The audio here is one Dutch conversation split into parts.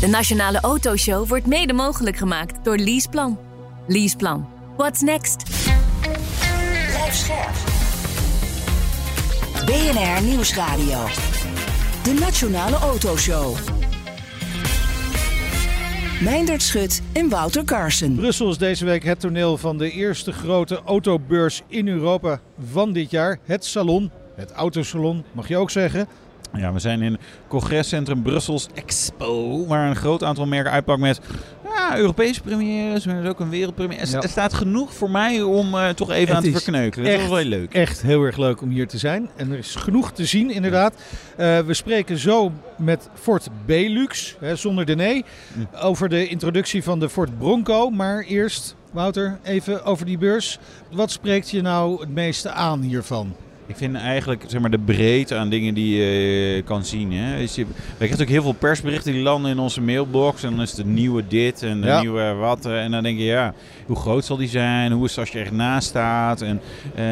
De Nationale Autoshow wordt mede mogelijk gemaakt door Leaseplan. Leaseplan. What's next? Blijf scherp. BNR Nieuwsradio. De Nationale Autoshow. Meindert Schut en Wouter Carson. Brussel is deze week het toneel van de eerste grote autobeurs in Europa van dit jaar. Het salon, het autosalon mag je ook zeggen. Ja, we zijn in het congrescentrum Brussels Expo, waar een groot aantal merken uitpakken met ja, Europese premières, maar er is ook een wereldpremière. Er, Ja. er staat genoeg voor mij om eh, toch even Het aan te is verkneukelen. Dat is echt- wel heel leuk. Echt heel erg leuk om hier te zijn. En er is genoeg te zien, inderdaad. Eh, we spreken zo met Ford Belux, hè, zonder de nee, over de introductie van de Ford Bronco. Maar eerst, Wouter, even over die beurs. Wat spreekt je nou het meeste aan hiervan? Ik vind eigenlijk zeg maar, de breedte aan dingen die je eh, kan zien. Hè. Dus je, we krijgen ook heel veel persberichten die landen in onze mailbox. En dan is het een nieuwe dit en Ja. nieuwe wat. En dan denk je, ja, hoe groot zal die zijn? Hoe is het als je echt naast staat? En, eh,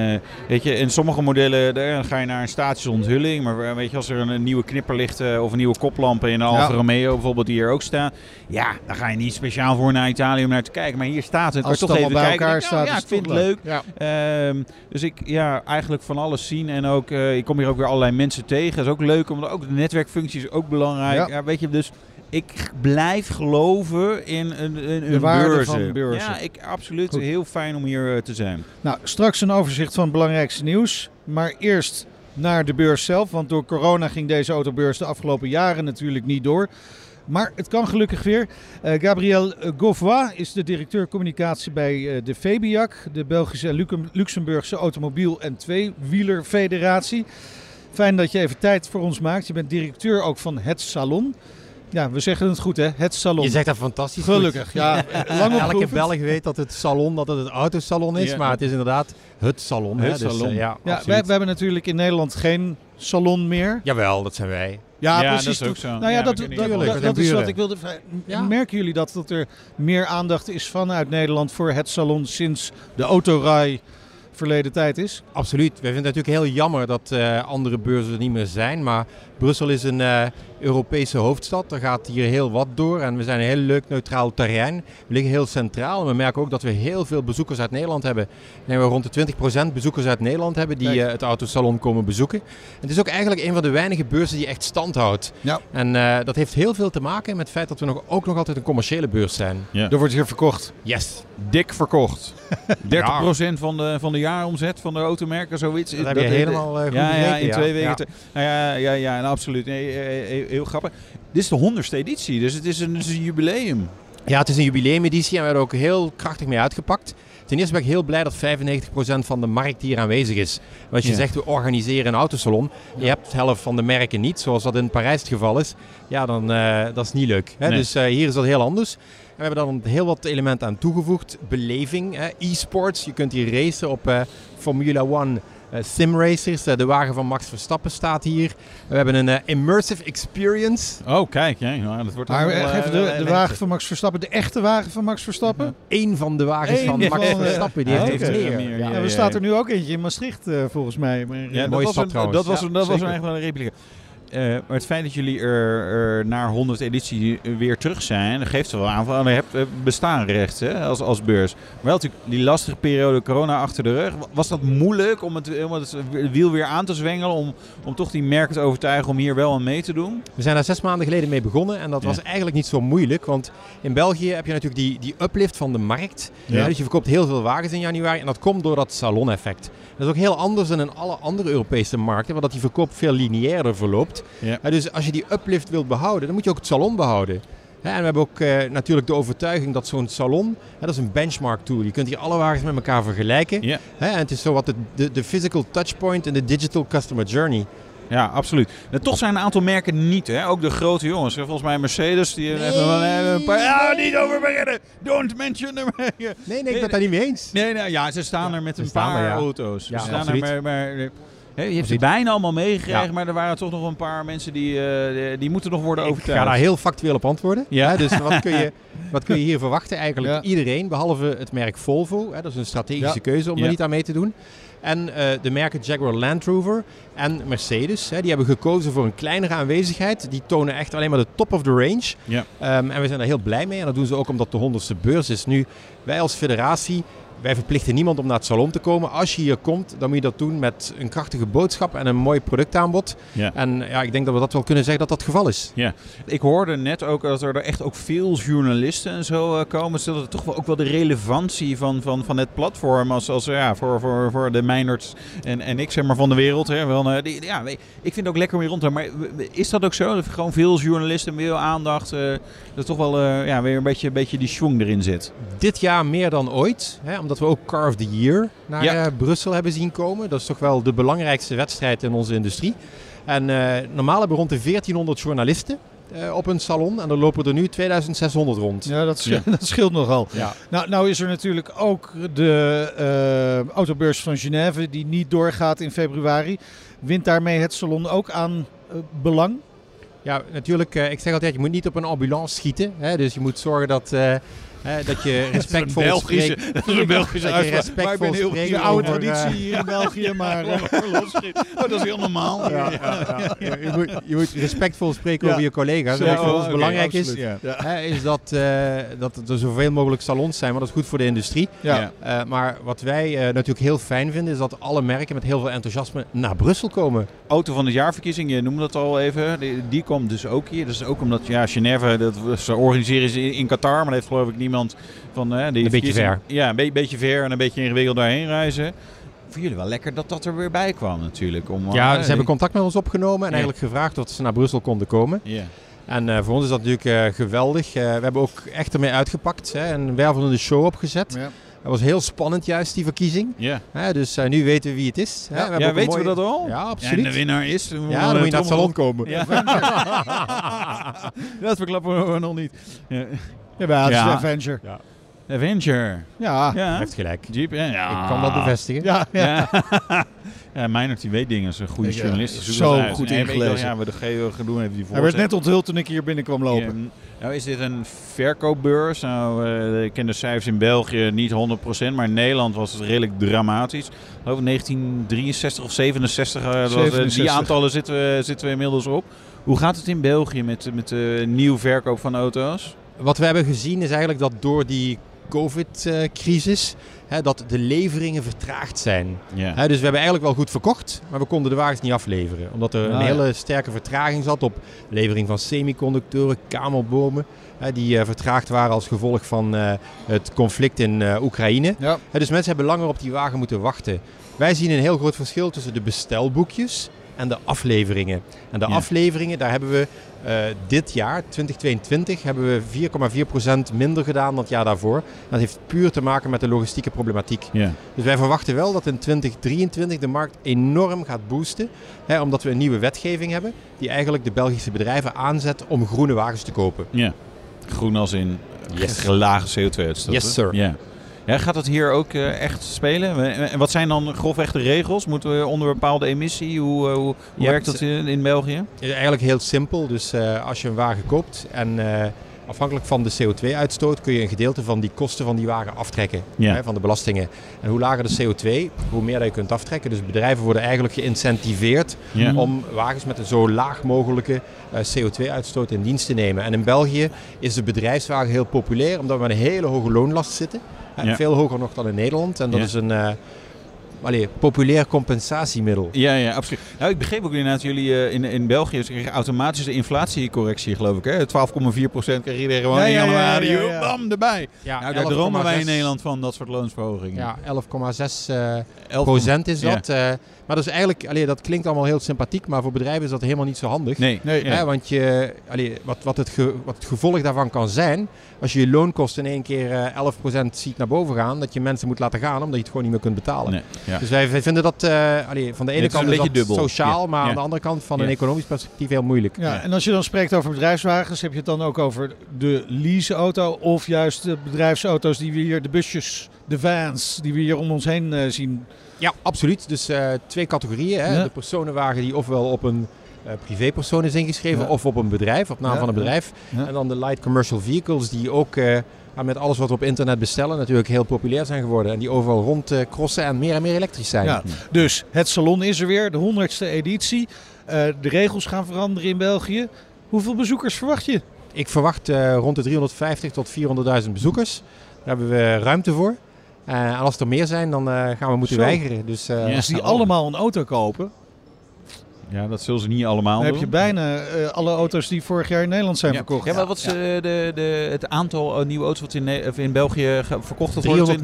weet je, in sommige modellen daar, ga je naar een statische onthulling. Maar eh, weet je, als er een, een nieuwe knipperlicht eh, of een nieuwe koplampen in een Alfa Ja. Romeo bijvoorbeeld, die er ook staan. Ja, dan ga je niet speciaal voor naar Italië om naar te kijken. Maar hier staat het. Als het toch allemaal even bij kijken. elkaar Denk, oh, staat, ja, ik vind het leuk. Ja. Ehm, dus ik, ja, eigenlijk van alles zien. En ook, eh, ik kom hier ook weer allerlei mensen tegen. Dat is ook leuk, omdat ook de netwerkfunctie is ook belangrijk. Ja. Weet je, dus ik blijf geloven in een, een, De een waarde beurzen. van beurzen. Ja, ik, absoluut. Goed. Heel fijn om hier eh, te zijn. Nou, straks een overzicht van het belangrijkste nieuws. Maar eerst naar de beurs zelf. Want door corona ging deze autobeurs de afgelopen jaren natuurlijk niet door. Maar het kan gelukkig weer. Eh Gabriel Gauvois is de directeur communicatie bij eh, de Febiac, de Belgische en Lu- Luxemburgse automobiel- en tweewielerfederatie. Fijn dat je even tijd voor ons maakt. Je bent directeur ook van het Salon. Ja, we zeggen het goed hè, het Salon. Je zegt dat fantastisch Gelukkig, goed. ja. Lang op Elke geoefend. Belg weet dat het salon dat het het autosalon is, Ja. maar het is inderdaad het salon. Het hè, dus, salon. eh, ja, Ja, wij, we hebben natuurlijk in Nederland geen salon meer. Jawel, dat zijn wij. Ja, Ja, precies. dat is ook zo. Nou ja, Ja, dat, dat, dat, is wat ik wilde vragen. Merken jullie dat, dat er meer aandacht is vanuit Nederland voor het salon sinds de autorij verleden tijd is? Absoluut. Wij vinden het natuurlijk heel jammer dat eh, andere beurzen er niet meer zijn. Maar Brussel is een eh, Europese hoofdstad. Er gaat hier heel wat door. En we zijn een heel leuk neutraal terrein. We liggen heel centraal. En we merken ook dat we heel veel bezoekers uit Nederland hebben. Dat we rond de 20% bezoekers uit Nederland hebben die eh, het autosalon komen bezoeken. Het is ook eigenlijk een van de weinige beurzen die echt stand houdt. Ja. En eh, dat heeft heel veel te maken met het feit dat we nog, ook nog altijd een commerciële beurs zijn. Er wordt hier verkocht. Yes. Dik verkocht. 30% van de, van de jaaromzet van de automerken, zoiets. Dat heb je helemaal, eh, goed ja, ja, in ja. twee weken. Ja. te- nou ja, ja, ja, nou, absoluut. Nee, heel, grappig. Dit is de honderdste editie, dus het is een, het is een jubileum. Ja, het is een jubileumeditie en we hebben er ook heel krachtig mee uitgepakt. Ten eerste ben ik heel blij dat 95% van de markt hier aanwezig is. Want als je Ja. zegt, we organiseren een autosalon, je hebt de helft van de merken niet, zoals dat in Parijs het geval is, ja, dan uh, dat is niet leuk. Hè? Nee. Dus uh, hier is dat heel anders. En we hebben dan heel wat elementen aan toegevoegd. Beleving, e-sports, je kunt hier racen op uh, Formula One uh, simracers. Uh, de wagen van Max Verstappen staat hier. We hebben een uh, immersive experience. Oh, kijk. Ja, nou, dat wordt Maar allemaal, de, de wagen van Max Verstappen, de echte wagen van Max Verstappen? Eén van de wagens Eén van van, Max eh, Verstappen, die ah, heeft meer. meer, Ja, ja, er ja, staat er nu ook eentje in Maastricht uh, volgens mij. Maar, Ja, dat mooie was, stad een, trouwens. dat was, dat was zeker. echt wel een replica. Uh, maar het feit dat jullie er, er naar 100 editie weer terug zijn, dat geeft wel aan van je hebt uh, bestaanrecht hè, als, als beurs. Maar wel natuurlijk die lastige periode corona achter de rug. Was dat moeilijk om het, om het wiel weer aan te zwengelen, om, om toch die merken te overtuigen om hier wel aan mee te doen? We zijn daar zes maanden geleden mee begonnen en dat Ja. was eigenlijk niet zo moeilijk. Want in België heb je natuurlijk die, die uplift van de markt. Ja. Ja, dus je verkoopt heel veel wagens in januari en dat komt door dat saloneffect. Dat is ook heel anders dan in alle andere Europese markten, waar dat die verkoop veel lineairder verloopt. Ja. Ja, dus als je die uplift wilt behouden, dan moet je ook het salon behouden. En we hebben ook eh, natuurlijk de overtuiging dat zo'n salon, hè, dat is een benchmark tool. Je kunt hier alle wagens met elkaar vergelijken. Hè, en het is zo wat de, de, de physical touchpoint en de digital customer journey. ja, absoluut. En toch zijn een aantal merken niet, hè? ook de grote jongens. Volgens mij Mercedes, die nee. hebben wel een paar... Ja, niet over beginnen! Don't mention them! nee, nee, ik ben het daar niet mee eens. Nee, nee, ja, ze staan er met een paar er, ja. auto's. Ja, ze staan er maar, maar je hebt ze bijna allemaal meegekregen, ja. maar er waren toch nog een paar mensen die, uh, die moeten nog worden overtuigd. Ik ga daar heel factueel op antwoorden. Ja. dus wat kun, je, wat kun je hier verwachten? Eigenlijk ja. iedereen, behalve het merk Volvo. Hè, dat is een strategische keuze om er niet aan mee te doen. En uh, de merken Jaguar Land Rover en Mercedes, hè, die hebben gekozen voor een kleinere aanwezigheid. Die tonen echt alleen maar de top of the range. Ja. Um, en we zijn daar heel blij mee. En dat doen ze ook omdat de honderdste beurs is. Nu, wij als federatie wij verplichten niemand om naar het salon te komen. Als je hier komt, dan moet je dat doen met een krachtige boodschap en een mooi productaanbod. Ja. En ja, ik denk dat we dat wel kunnen zeggen dat dat het geval is. Ja. Ik hoorde net ook dat er echt ook veel journalisten en zo uh, komen. Zodat het toch wel ook wel de relevantie van, van, van het platform als, als ja, voor, voor, voor de Meinerts en, en ik zeg maar van de wereld. Hè, wel, uh, die, ja, ik vind het ook lekker om hier rond te Maar is dat ook zo? Dat er gewoon veel journalisten, veel aandacht, uh, dat toch wel ja, weer een beetje, een beetje die schwung erin zit? Dit jaar meer dan ooit. Hè, omdat we ook Car of the Year naar ja. Brussel hebben zien komen. Dat is toch wel de belangrijkste wedstrijd in onze industrie. En uh, normaal hebben we rond de 1400 journalisten uh, op een salon. En er lopen er nu 2600 rond. Ja, dat scheelt, ja. dat scheelt nogal. Ja. Nou, nou is er natuurlijk ook de uh, autobeurs van Genève die niet doorgaat in februari. Wint daarmee het salon ook aan belang? Ja, natuurlijk. ik zeg altijd, je moet niet op een ambulance schieten. Hè, dus je moet zorgen dat dat je respectvol dat spreekt. Dat is een Belgische uitspraak. Maar ik ben heel de oude traditie hier in België, maar... oh, dat is heel normaal. Ja, je, moet, je, moet, respectvol spreken over je collega's. Wat voor ons belangrijk is, is dat, uh, dat er zoveel mogelijk salons zijn, want dat is goed voor de industrie. Maar wat wij natuurlijk heel fijn vinden, is dat alle merken met heel veel enthousiasme naar Brussel komen. Auto van het jaarverkiezing, je noemde dat al even, die, die komt dus ook hier. Dat is ook omdat ja, Genève, dat, ze organiseren ze in Qatar, maar dat heeft geloof ik niemand van... Hè, die een beetje ver. Ja, een be beetje ver en een beetje ingewikkeld daarheen reizen voor jullie wel lekker dat dat er weer bij kwam natuurlijk. Om, ja, ze hebben contact met ons opgenomen en eigenlijk gevraagd of ze naar Brussel konden komen. Ja. En uh, voor ons is dat natuurlijk uh, geweldig. We hebben ook echt ermee uitgepakt. Hè, een wervelende show opgezet. Ja. Dat was heel spannend juist, die verkiezing. Ja. dus uh, nu weten we wie het is. Ja, we ja weten mooie... we dat al? Ja, absoluut. en de winnaar is? Ja, dan moet je naar het salon komen. Ja. dat verklappen we nog niet. Ja. Ja, het is Avenger. Ja. Avenger. Ja. ja. Hij heeft gelijk. Jeep, ja. Ik kan dat bevestigen. Ja, ja. ja. Meijnert die weet dingen. is een goede journalist. Zo goed ingelezen. Ja, we de gaan doen die Hij werd net onthuld toen ik hier binnenkwam lopen. nou is dit een verkoopbeurs. Nou, uh, ik ken de cijfers in België niet 100%, maar in Nederland was het redelijk dramatisch. Ik geloof 1963 of 67. Uh, 67. die aantallen zitten we, zitten we inmiddels op. Hoe gaat het in België met, met de nieuw verkoop van auto's? Wat we hebben gezien is eigenlijk dat door die COVID-crisis dat de leveringen vertraagd zijn. dus we hebben eigenlijk wel goed verkocht, maar we konden de wagens niet afleveren. Omdat er een ah, hele sterke vertraging zat op levering van semiconductoren, kamerbomen. die uh, vertraagd waren als gevolg van uh, het conflict in uh, Oekraïne. Ja. dus mensen hebben langer op die wagen moeten wachten. Wij zien een heel groot verschil tussen de bestelboekjes en de afleveringen. En de afleveringen, daar hebben we uh, dit jaar, 2022, hebben we 4,4% minder gedaan dan het jaar daarvoor. Dat heeft puur te maken met de logistieke problematiek. Ja. Dus wij verwachten wel dat in 2023 de markt enorm gaat boosten. Hè, omdat we een nieuwe wetgeving hebben die eigenlijk de Belgische bedrijven aanzet om groene wagens te kopen. Ja, groen als in yes. lage CO2-uitstoot. Yes, sir. Ja. Ja, gaat het hier ook uh, echt spelen? En wat zijn dan grofweg de regels? Moeten we onder een bepaalde emissie? Hoe, uh, hoe werkt dat in, in België? Eigenlijk heel simpel. Dus uh, als je een wagen koopt en afhankelijk van de CO2-uitstoot kun je een gedeelte van die kosten van die wagen aftrekken. Ja. Hè, van de belastingen. En hoe lager de CO2, hoe meer dat je kunt aftrekken. Dus bedrijven worden eigenlijk geïncentiveerd ja. om wagens met een zo laag mogelijke CO2-uitstoot in dienst te nemen. En in België is de bedrijfswagen heel populair omdat we met een hele hoge loonlast zitten. Ja. Veel hoger nog dan in Nederland. En dat is een uh, allee, populair compensatiemiddel. Ja, ja, absoluut. Nou, ik begreep ook inderdaad, jullie uh, in, in België kregen automatische inflatiecorrectie, geloof ik. 12,4 procent kreeg iedereen gewoon in januari. Ja, ja, bam, erbij. Ja, nou, daar dromen wij in Nederland van, dat soort loonsverhogingen. Ja, 11,6 uh, procent is dat. Maar dat is eigenlijk, allee, dat klinkt allemaal heel sympathiek, maar voor bedrijven is dat helemaal niet zo handig. Nee. nee hè, want je, allee, wat, wat, het wat het gevolg daarvan kan zijn, als je je loonkosten in één keer uh, eh, 11% ziet naar boven gaan, dat je mensen moet laten gaan omdat je het gewoon niet meer kunt betalen. Nee. Ja. Dus wij, wij vinden dat uh, allee, van de ene is kant een is beetje dat dubbel. sociaal, Ja. maar Ja. aan de andere kant van Ja. een economisch perspectief heel moeilijk. Ja, en als je dan spreekt over bedrijfswagens, heb je het dan ook over de leaseauto of juist de bedrijfsauto's die we hier, de busjes, de vans, die we hier om ons heen eh, zien. Ja, absoluut. Dus eh, twee categorieën. Hè? Ja. De personenwagen die ofwel op een eh, privépersoon is ingeschreven Ja. of op een bedrijf, op naam Ja, van een bedrijf. En dan de light commercial vehicles die ook met alles wat we op internet bestellen natuurlijk heel populair zijn geworden. En die overal rond crossen en meer en meer elektrisch zijn. Ja, dus het salon is er weer, de honderdste editie. De regels gaan veranderen in België. Hoeveel bezoekers verwacht je? Ik verwacht rond de 350 tot 400.000 bezoekers. Daar hebben we ruimte voor. Eh, en als er meer zijn, dan eh, gaan we moeten Zo. weigeren. Dus, eh, Als die allemaal een auto kopen, Ja, dat zullen ze niet allemaal dan heb doen. je bijna eh, alle auto's die vorig jaar in Nederland zijn ja. verkocht. Ja, maar wat is de, de, het aantal nieuwe auto's wat in, in België verkocht worden?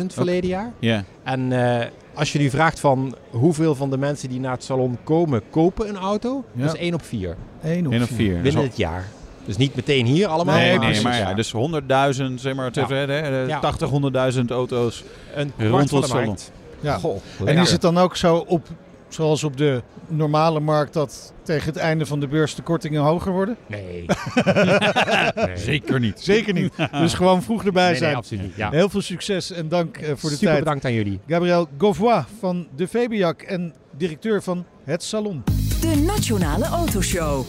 390.000 verleden jaar. Ja. En eh, als je nu vraagt van hoeveel van de mensen die naar het salon komen, kopen een auto, Ja. dat is 1 op 4 Eén of Eén of vier. vier. Dus binnen al- het jaar. Dus niet meteen hier allemaal. Nee, Nee, maar nee, maar ja, dus 100.000, zeg maar, Ja. hè, hè, Ja. 80, 100.000 auto's. een Rond salon. markt. Ja. Goh, En is het dan ook zo op, zoals op de normale markt, dat tegen het einde van de beurs de kortingen hoger worden? Nee. Zeker niet. Zeker niet. Dus gewoon vroeg erbij Nee, nee, zijn. absoluut niet. Ja. Heel veel succes en dank eh, voor de Super tijd. bedankt aan jullie. Gabriel Gauvois van de Febiac en directeur van Het Salon. De Nationale Autoshow.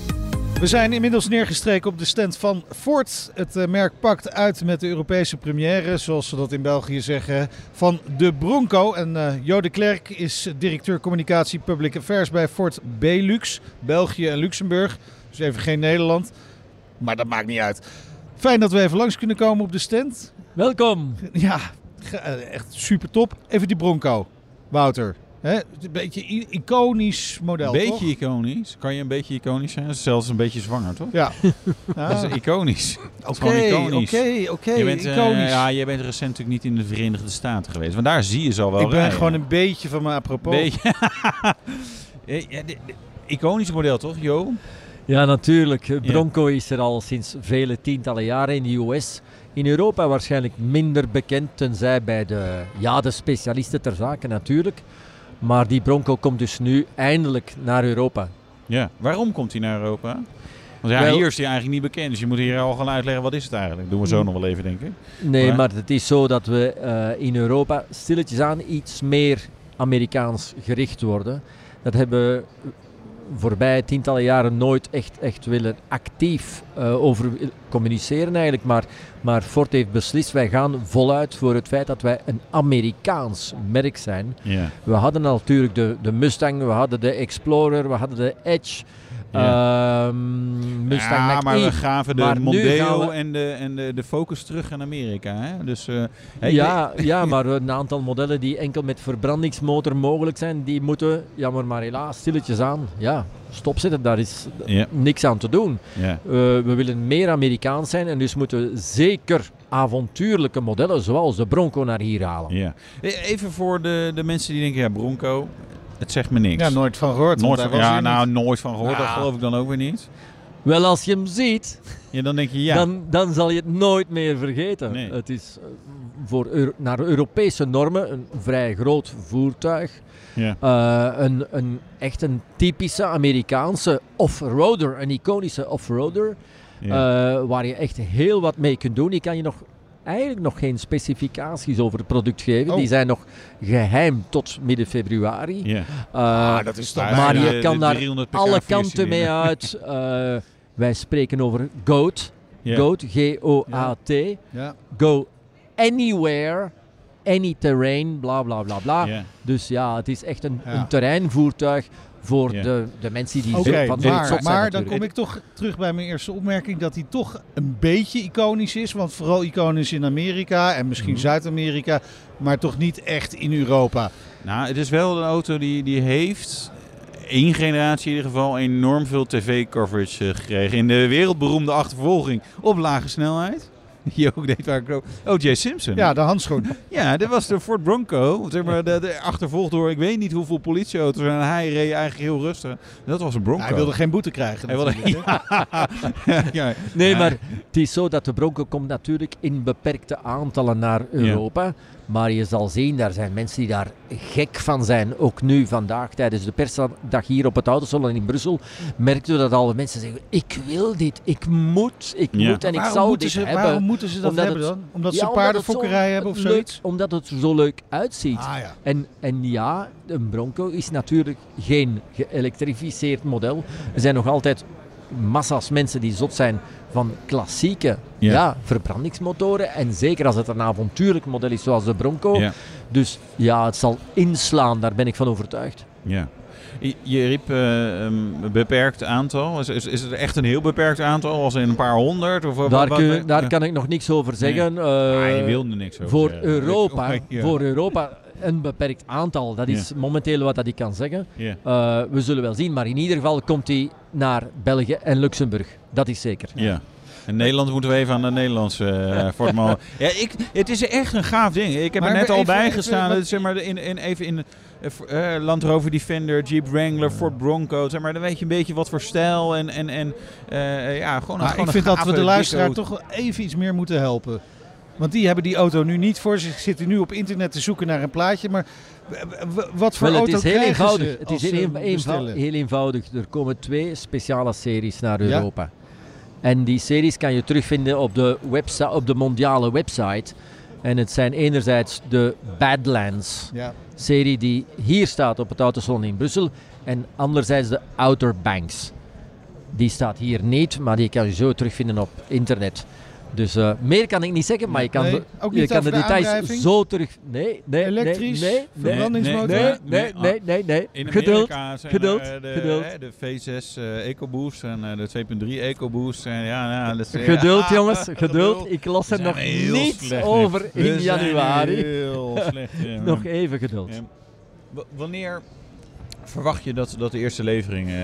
We zijn inmiddels neergestreken op de stand van Ford. Het eh, merk pakt uit met de Europese première, zoals ze dat in België zeggen, van de Bronco. En eh Jo de Klerk is directeur communicatie Public Affairs bij Ford Benelux, België en Luxemburg. Dus even geen Nederland, maar dat maakt niet uit. Fijn dat we even langs kunnen komen op de stand. Welkom. Ja, eh, echt super top. Even die Bronco, Wouter. Hè? Een beetje iconisch model, Beetje toch? iconisch. Kan je een beetje iconisch zijn? Zelfs een beetje zwanger, toch? Ja. Dat is iconisch. Oké, gewoon iconisch. oké, oké, Je bent, eh, iconisch. ja, je bent recent natuurlijk niet in de Verenigde Staten geweest. Want daar zie je ze al wel Ik ben rijden. gewoon een beetje van mijn apropos. Beetje. Ja, ja, de- de- iconisch model, toch, Jo? Ja, natuurlijk. Bronco is er al sinds vele tientallen jaren in de US. In Europa waarschijnlijk minder bekend, tenzij bij de, ja, de specialisten ter zake natuurlijk. Maar die Bronco komt dus nu eindelijk naar Europa. Ja. Waarom komt hij naar Europa? Want ja, Wel- hier is hij eigenlijk niet bekend. Dus je moet hier al gaan uitleggen wat is het eigenlijk. Doen we zo nog wel even, denk ik. Nee, Maar- maar het is zo dat we eh, in Europa stilletjes aan iets meer Amerikaans gericht worden. Dat hebben we voorbij tientallen jaren nooit echt, echt willen actief eh, over communiceren eigenlijk. Maar, maar Ford heeft beslist, wij gaan voluit voor het feit dat wij een Amerikaans merk zijn. We hadden natuurlijk de, de Mustang, we hadden de Explorer, we hadden de Edge. Ehm, ja, Mach-E. maar we gaven de Maar Mondeo we- en, de, en de, de Focus terug in Amerika. Hè? Dus, eh, hey, Ja, ja, maar een aantal modellen die enkel met verbrandingsmotor mogelijk zijn, die moeten, jammer maar helaas, stilletjes aan, ja, stopzetten. Daar is Ja. niks aan te doen. Ja. Eh, we willen meer Amerikaans zijn en dus moeten we zeker avontuurlijke modellen zoals de Bronco naar hier halen. Ja. E- Even voor de, de mensen die denken, ja, Bronco, het zegt me niks. Ja, nooit van gehoord. Nooit van, ja, nou, niet. nooit van gehoord. Dat Ja. geloof ik dan ook weer niet. Wel, als je hem ziet, Ja, dan denk je ja. dan, dan zal je het nooit meer vergeten. Nee. Het is eh, voor Euro- naar Europese normen een vrij groot voertuig. Ja. Eh, een, een, echt een typische Amerikaanse off-roader, een iconische off-roader, Ja. eh, waar je echt heel wat mee kunt doen. Die kan je nog eigenlijk nog geen specificaties over het product geven. Oh. Die zijn nog geheim tot midden februari. Ja. Eh, Ah, dat is toch maar bijna je kan daar 300 pk alle kanten mee uit. Eh, wij spreken over GOAT. GOAT, G-O-A-T. Ja. Go anywhere, any terrain, bla bla bla bla. Dus ja, het is echt een, Ja. een terreinvoertuig voor de, de mensen die zo van maar, zijn maar dan kom ik toch terug bij mijn eerste opmerking dat hij toch een beetje iconisch is. Want vooral iconisch in Amerika en misschien Mhm. Zuid-Amerika, maar toch niet echt in Europa. Nou, het is wel een auto die, die heeft, één generatie in ieder geval, enorm veel tv-coverage eh, gekregen. In de wereldberoemde achtervolging op lage snelheid. die ook deed waar ik ook... O.J. Simpson. Ja, de handschoen. Ja, dit was de Ford Bronco. Zeg maar, de, de achtervolgd door ik weet niet hoeveel politieauto's. En hij reed eigenlijk heel rustig. Dat was een Bronco. hij wilde geen boete krijgen. Hij wilde, ja. ja. Nee, maar het is zo dat de Bronco komt natuurlijk in beperkte aantallen naar Europa. Maar je zal zien, daar zijn mensen die daar gek van zijn. Ook nu, vandaag, tijdens de persdag hier op het Autosalon in Brussel, merkten we dat alle mensen zeggen, ik wil dit, ik moet, ik Ja. moet en ik Waarom moeten dit ze- hebben. waarom moeten ze dat Omdat hebben het- dan? Omdat ze Ja, paardenfokkerij het zo hebben of leuk- zoiets? Omdat het zo leuk uitziet. Ah, ja. en, en ja, een Bronco is natuurlijk geen geëlektrificeerd model. Er zijn nog altijd massa's mensen die zot zijn van klassieke Ja. ja. verbrandingsmotoren. En zeker als het een avontuurlijk model is zoals de Bronco. Ja. Dus ja, het zal inslaan, daar ben ik van overtuigd. Ja. Je- riep eh, een beperkt aantal. Is, is, is het echt een heel beperkt aantal? Als in een paar honderd? Of wat- Daar, wat- kun- daar kan ik nog niks over zeggen. Nee. Eh, Ah, je wilde niks over voor zeggen. Europa, Ja. voor Europa een beperkt aantal. Dat is Ja. momenteel wat dat ik kan zeggen. Ja. Eh, we zullen wel zien, maar in ieder geval komt hij naar België en Luxemburg. Dat is zeker. Ja. In Nederland moeten we even aan de Nederlandse uh, Ja, ik, het is echt een gaaf ding. Ik heb Maar er net al even- bij even- gestaan. is, zeg maar, in, in, even in eh, Land Rover Defender, Jeep Wrangler, Ford Bronco. Zeg maar, dan weet je een beetje wat voor stijl en, en, en eh, ja, gewoon, een- Maar gewoon ik een vind dat we de luisteraar toch wel even iets meer moeten helpen. Want die hebben die auto nu niet voor zich. Zitten nu op internet te zoeken naar een plaatje. Maar wat voor Wel, het auto is heel eenvoudig. Het is heel, ze eenvou- bestellen? heel eenvoudig. Er komen twee speciale series naar Ja? Europa. En die series kan je terugvinden op de, website, op de mondiale website. En het zijn enerzijds de Badlands Ja. serie die hier staat op het Autosalon in Brussel. En anderzijds de Outer Banks. Die staat hier niet, maar die kan je zo terugvinden op internet. Dus eh, meer kan ik niet zeggen, maar je kan, Nee, de, je kan de details aandrijving? zo terug... Nee, nee, Elektrisch? nee, nee, nee, Verbrandingsmotor? Nee, Nee, nee, nee, nee, nee, nee. In Geduld, geduld, er, eh, de, geduld. de V6 eh, EcoBoost en de 2.3 EcoBoost. En ja, ja, dat is, Geduld, jongens, geduld. Ik los er nog zijn heel niet slecht over. We in zijn januari. heel slecht, ja. nog even geduld. Wanneer verwacht je dat, dat de eerste leveringen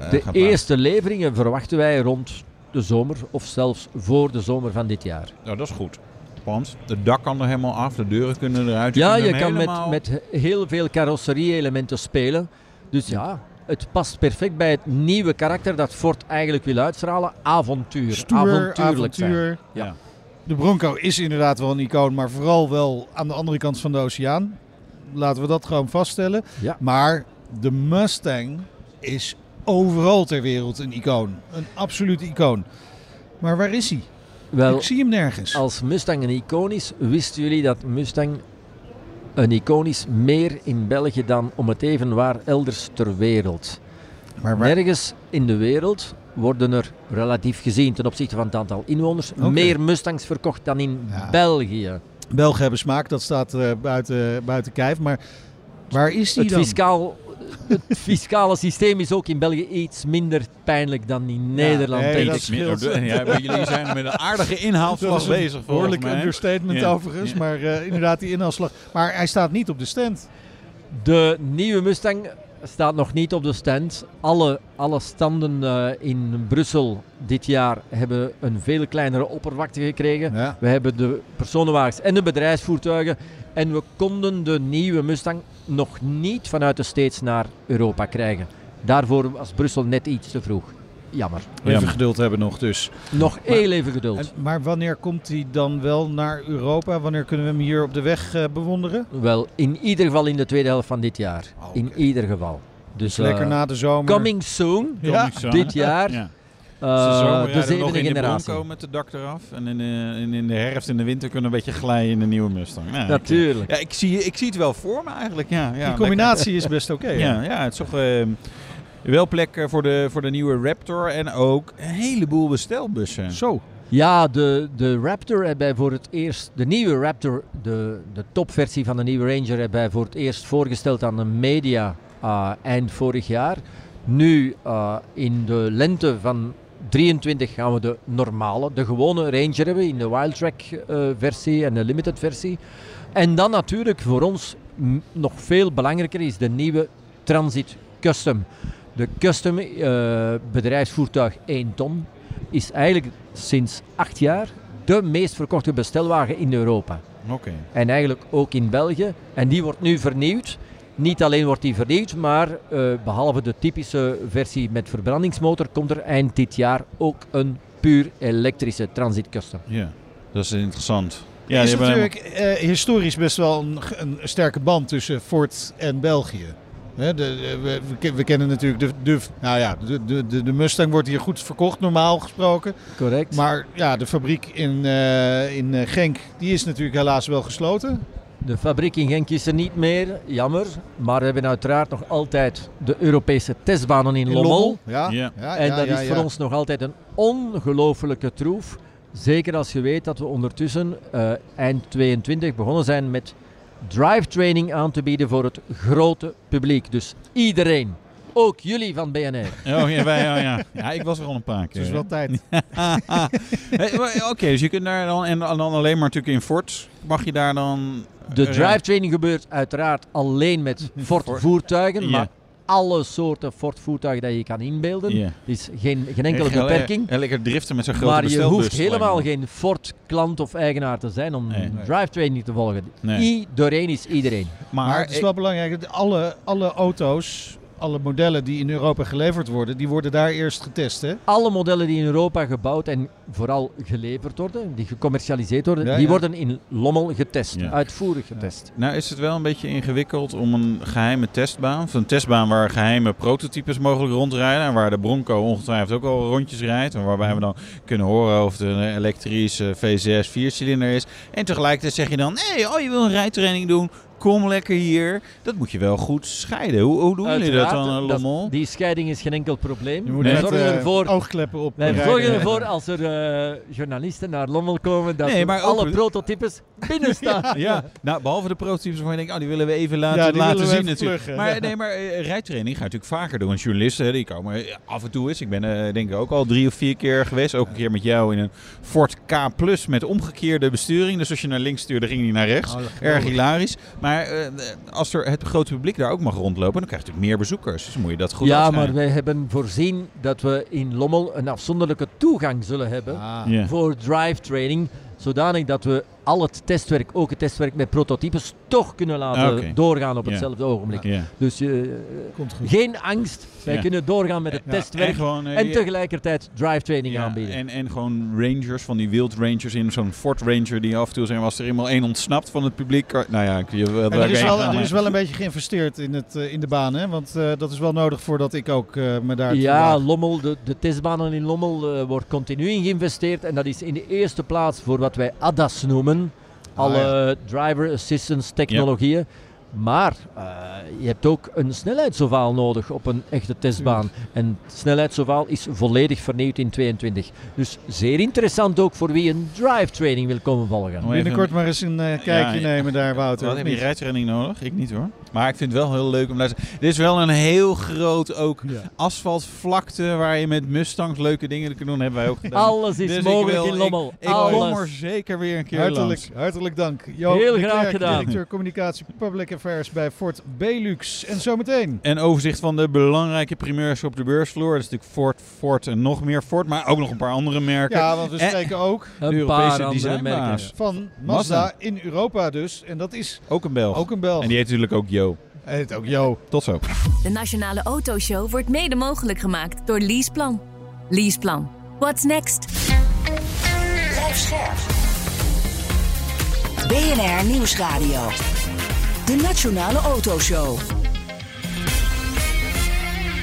eh, De gaan eerste leveringen verwachten wij rond de zomer of zelfs voor de zomer van dit jaar. Nou, dat is goed. Want het dak kan er helemaal af, de deuren kunnen eruit. Ja, kunt je kan met, helemaal- met heel veel carrosserie-elementen spelen. Dus ja, het past perfect bij het nieuwe karakter dat Ford eigenlijk wil uitstralen. Avontuur. Stoer, avontuurlijk zijn. avontuur. Ja. De Bronco is inderdaad wel een icoon, maar vooral wel aan de andere kant van de oceaan. Laten we dat gewoon vaststellen. Ja. Maar de Mustang is overal ter wereld een icoon. Een absolute icoon. Maar waar is hij? Wel, Ik zie hem nergens. Als Mustang een icoon is, wisten jullie dat Mustang een icoon is meer in België dan om het even waar elders ter wereld. Maar waar- Nergens in de wereld worden er relatief gezien ten opzichte van het aantal inwoners meer Mustangs verkocht dan in Ja. België. Belgen hebben smaak, dat staat eh, buiten, buiten kijf. Maar waar is die Het, dan? fiscaal, het fiscale systeem is ook in België iets minder pijnlijk dan in Nederland. nee, denk dat scheelt. Ja, maar jullie zijn met een aardige inhaalslag een bezig. volgens behoorlijk understatement Ja. overigens. Ja. Maar eh, inderdaad, die inhaalslag. Maar hij staat niet op de stand. De nieuwe Mustang staat nog niet op de stand. Alle, alle standen eh, in Brussel dit jaar hebben een veel kleinere oppervlakte gekregen. Ja. We hebben de personenwagens en de bedrijfsvoertuigen. En we konden de nieuwe Mustang nog niet vanuit de States naar Europa krijgen. Daarvoor was Brussel net iets te vroeg. Jammer. Even Jammer. geduld hebben nog dus. Nog heel even geduld. En, maar wanneer komt hij dan wel naar Europa? Wanneer kunnen we hem hier op de weg eh, bewonderen? Wel, in ieder geval in de tweede helft van dit jaar. Oh, In ieder geval. Dus, Lekker eh, na de zomer. Coming soon. Ja. Dit jaar. Ja. eh, de zomer de zevende in de generatie. Bronco met de dak eraf. En in de, in, in de herfst en de winter kunnen we een beetje glijden in de nieuwe Mustang. Ja, Natuurlijk. Ik, ja, ik, zie, ik zie het wel voor me eigenlijk. Ja, ja, Die combinatie is best oké. ja. Ja, het is toch eh, wel plek eh, voor de, voor de nieuwe Raptor. En ook een heleboel bestelbussen. Zo. Ja, de, de Raptor hebben voor het eerst, de nieuwe Raptor, de, de topversie van de nieuwe Ranger, hebben wij voor het eerst voorgesteld aan de media eh, eind vorig jaar. Nu eh, in de lente van 23 gaan we de normale, de gewone Ranger hebben in de Wildtrack eh, versie en de Limited versie. En dan natuurlijk voor ons nog veel belangrijker is de nieuwe Transit Custom. De Custom eh, bedrijfsvoertuig 1 ton is eigenlijk sinds acht jaar de meest verkochte bestelwagen in Europa. Oké. En eigenlijk ook in België. En die wordt nu vernieuwd. Niet alleen wordt die vernieuwd, maar uh, behalve de typische versie met verbrandingsmotor komt er eind dit jaar ook een puur elektrische Transit Custom. Ja, dat is interessant. Ja, er is natuurlijk uh, historisch best wel een, een, sterke band tussen Ford en België. He, de, we, we, kennen natuurlijk de, de, nou ja, de, de, de Mustang wordt hier goed verkocht, normaal gesproken. Correct. Maar ja, de fabriek in, uh, in Genk die is natuurlijk helaas wel gesloten. De fabriek in Genk is er niet meer, jammer. Maar we hebben uiteraard nog altijd de Europese testbanen in, in Lommel. Lommel. Ja. Ja. Ja, en dat is voor ons nog altijd een ongelofelijke troef. Zeker als je weet dat we ondertussen uh, eind 22 begonnen zijn met drive training aan te bieden voor het grote publiek. Dus iedereen. Ook jullie van BNR. Oh ja, wij, oh, ja. ja, ik was er al een paar keer. Het is wel tijd. hey, Oké, okay, dus je kunt daar dan, en dan alleen maar natuurlijk in Fort, mag je daar dan... De drive training gebeurt uiteraard alleen met Ford voertuigen, ja. maar alle soorten Ford voertuigen dat je kan inbeelden. Yeah. Is geen, geen enkele beperking. En lekker driften met zo'n grote Maar je hoeft helemaal geen Ford klant of eigenaar te zijn om nee. drive training te volgen. Nee. Iedereen is iedereen. Maar, maar het is wel belangrijk dat alle, alle auto's alle modellen die in Europa geleverd worden, die worden daar eerst getest. Hè? Alle modellen die in Europa gebouwd en vooral geleverd worden, die gecommercialiseerd worden, ja, die ja. worden in Lommel getest, Ja. uitvoerig getest. Nou is het wel een beetje ingewikkeld om een geheime testbaan, of een testbaan waar geheime prototypes mogelijk rondrijden en waar de Bronco ongetwijfeld ook al rondjes rijdt. En waarbij we dan kunnen horen of het een elektrische V6 viercilinder is. En tegelijkertijd zeg je dan, hé, oh je wil een rijtraining doen, kom lekker hier. Dat moet je wel goed scheiden. Hoe, hoe doen jullie dat dan, dat- Lommel? Die scheiding is geen enkel probleem. Je moet met zorgen eh, ervoor oogkleppen op. Wij rijden. zorgen ervoor als er eh, journalisten naar Lommel komen dat Nee, maar alle prototypes binnen staan. Ja, nou, behalve de prototypes waarvan je denkt, oh, die willen we even laten, Ja, die laten willen we zien even natuurlijk. pluggen. Maar, Ja. nee, maar eh, rijtraining ga je natuurlijk vaker doen. Journalisten, die komen eh, af en toe eens. Ik ben eh, denk ik ook al drie of vier keer geweest. Ook een keer met jou in een Ford K Plus met omgekeerde besturing. Dus als je naar links stuurde, ging die naar rechts. Oh, Erg hilarisch. Maar eh, als er het grote publiek daar ook mag rondlopen, dan krijg je natuurlijk meer bezoekers. Dus moet je dat goed ja, maar wij hebben voorzien dat we in Lommel een afzonderlijke toegang zullen hebben Ah. Ja. voor drive training. Zodanig dat we al het testwerk, ook het testwerk met prototypes, toch kunnen laten Ah, doorgaan op Ja. hetzelfde ogenblik. Ja. Dus eh, Komt goed. geen angst, wij Ja. kunnen doorgaan met het Ja, testwerk en gewoon, eh, en je- tegelijkertijd drive training Ja, aanbieden. en, en gewoon rangers, van die wild rangers in zo'n Ford Ranger die af en toe zijn, was er eenmaal één ontsnapt van het publiek. Nou ja, je wel En er, is wel, er is wel een beetje geïnvesteerd in, het, eh, in de baan, hè? want eh, dat is wel nodig voordat ik ook eh, me daar Ja. Lommel, de, de testbanen in Lommel eh, wordt continu in geïnvesteerd. En dat is in de eerste plaats voor wat wij ADAS noemen. Alle driver assistance technologieën. Maar eh, je hebt ook een snelheidsovaal nodig op een echte testbaan. En snelheidsovaal is volledig vernieuwd in 22. Dus zeer interessant ook voor wie een drive training wil komen volgen. Binnenkort maar eens een eh, kijkje Ja, nemen daar, Wouter. Wat heb je rijtraining nodig? Ik niet hoor. Maar ik vind het wel heel leuk om te luisteren. Dit is wel een heel groot ook Ja. asfaltvlakte waar je met Mustangs leuke dingen kunt doen. Hebben wij ook gedaan. Alles is Dus mogelijk wil- in Lommel. Ik, ik kom er zeker weer een keer Hartelijk, langs. hartelijk dank. Jo Heel graag Klerk, gedaan. directeur communicatie Public Affairs bij Ford Belux. En zometeen. En overzicht van de belangrijke primeurs op de beursvloer. Dat is natuurlijk Ford, Ford en nog meer Ford. Maar ook nog een paar andere merken. Ja, want we En- spreken ook Een Europese designbaas. merken. van Mazda, Mazda. in Europa dus. En dat is Ook een Belg. ook een Belg. En die heet natuurlijk ook Jo. Hij heet ook Jo. Tot zo. De Nationale Autoshow wordt mede mogelijk gemaakt door Leaseplan. Leaseplan. What's next? Blijf scherp. BNR Nieuwsradio. De Nationale Autoshow.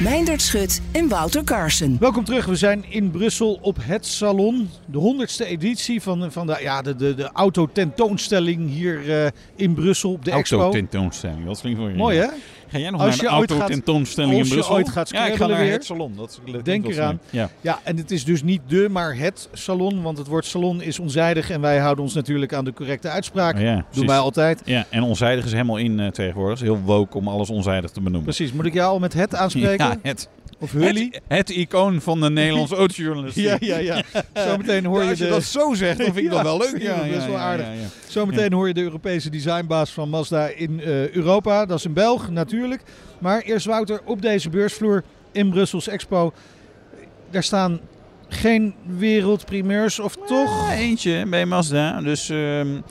Meindert Schut en Wouter Carson. Welkom terug. We zijn in Brussel op het salon. De honderdste editie van, van de, ja, de, de, de autotentoonstelling hier eh, in Brussel op de expo. Autotentoonstelling. Dat klinkt wel Mooi hè? Ga jij nog Als naar je een ooit gaat- autotentoonstelling als in je Brussel? ooit gaat ja, ik ga naar weer. het salon. Dat Denk eraan. Ja. Ja, en het is dus niet de, maar het salon. Want het woord salon is onzijdig. En wij houden ons natuurlijk aan de correcte uitspraak. Ja, Doen precies. wij altijd. Ja, en onzijdig is helemaal in eh, tegenwoordig. Het is heel woke om alles onzijdig te benoemen. Precies. Moet ik jou al met het aanspreken? Ja, het, Of Hully? het, het icoon van de Nederlandse autojournalistiek. Ja, ja, ja. Zometeen hoor Ja, je als je de... dat zo zegt, dan vind ik Ja, dat wel leuk. Ja, dat ja, wel aardig. Zometeen hoor je de Europese designbaas van Mazda in eh, Europa. Dat is een Belg natuurlijk. Maar eerst Wouter, op deze beursvloer in Brussels Expo. Daar staan geen wereldprimeurs of toch? Eentje bij Mazda. Dus ehm,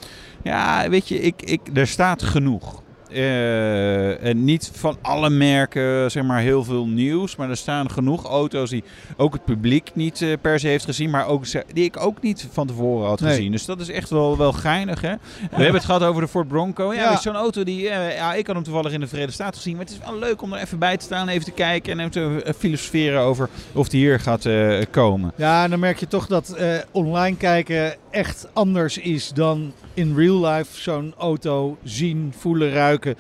ja, weet je, ik, ik, er staat genoeg. Uh, en niet van alle merken zeg maar heel veel nieuws. Maar er staan genoeg auto's die ook het publiek niet uh, per se heeft gezien. Maar ook, die ik ook niet van tevoren had nee. gezien. Dus dat is echt wel, wel geinig. Hè? Ja. We hebben het gehad over de Ford Bronco. Ja, ja. zo'n auto die... Uh, ja, ik had hem toevallig in de Verenigde Staten gezien. Maar het is wel leuk om er even bij te staan. Even te kijken en even te filosoferen over of die hier gaat komen. Ja, en dan merk je toch dat online kijken echt anders is dan in real life zo'n auto zien, voelen, ruiken.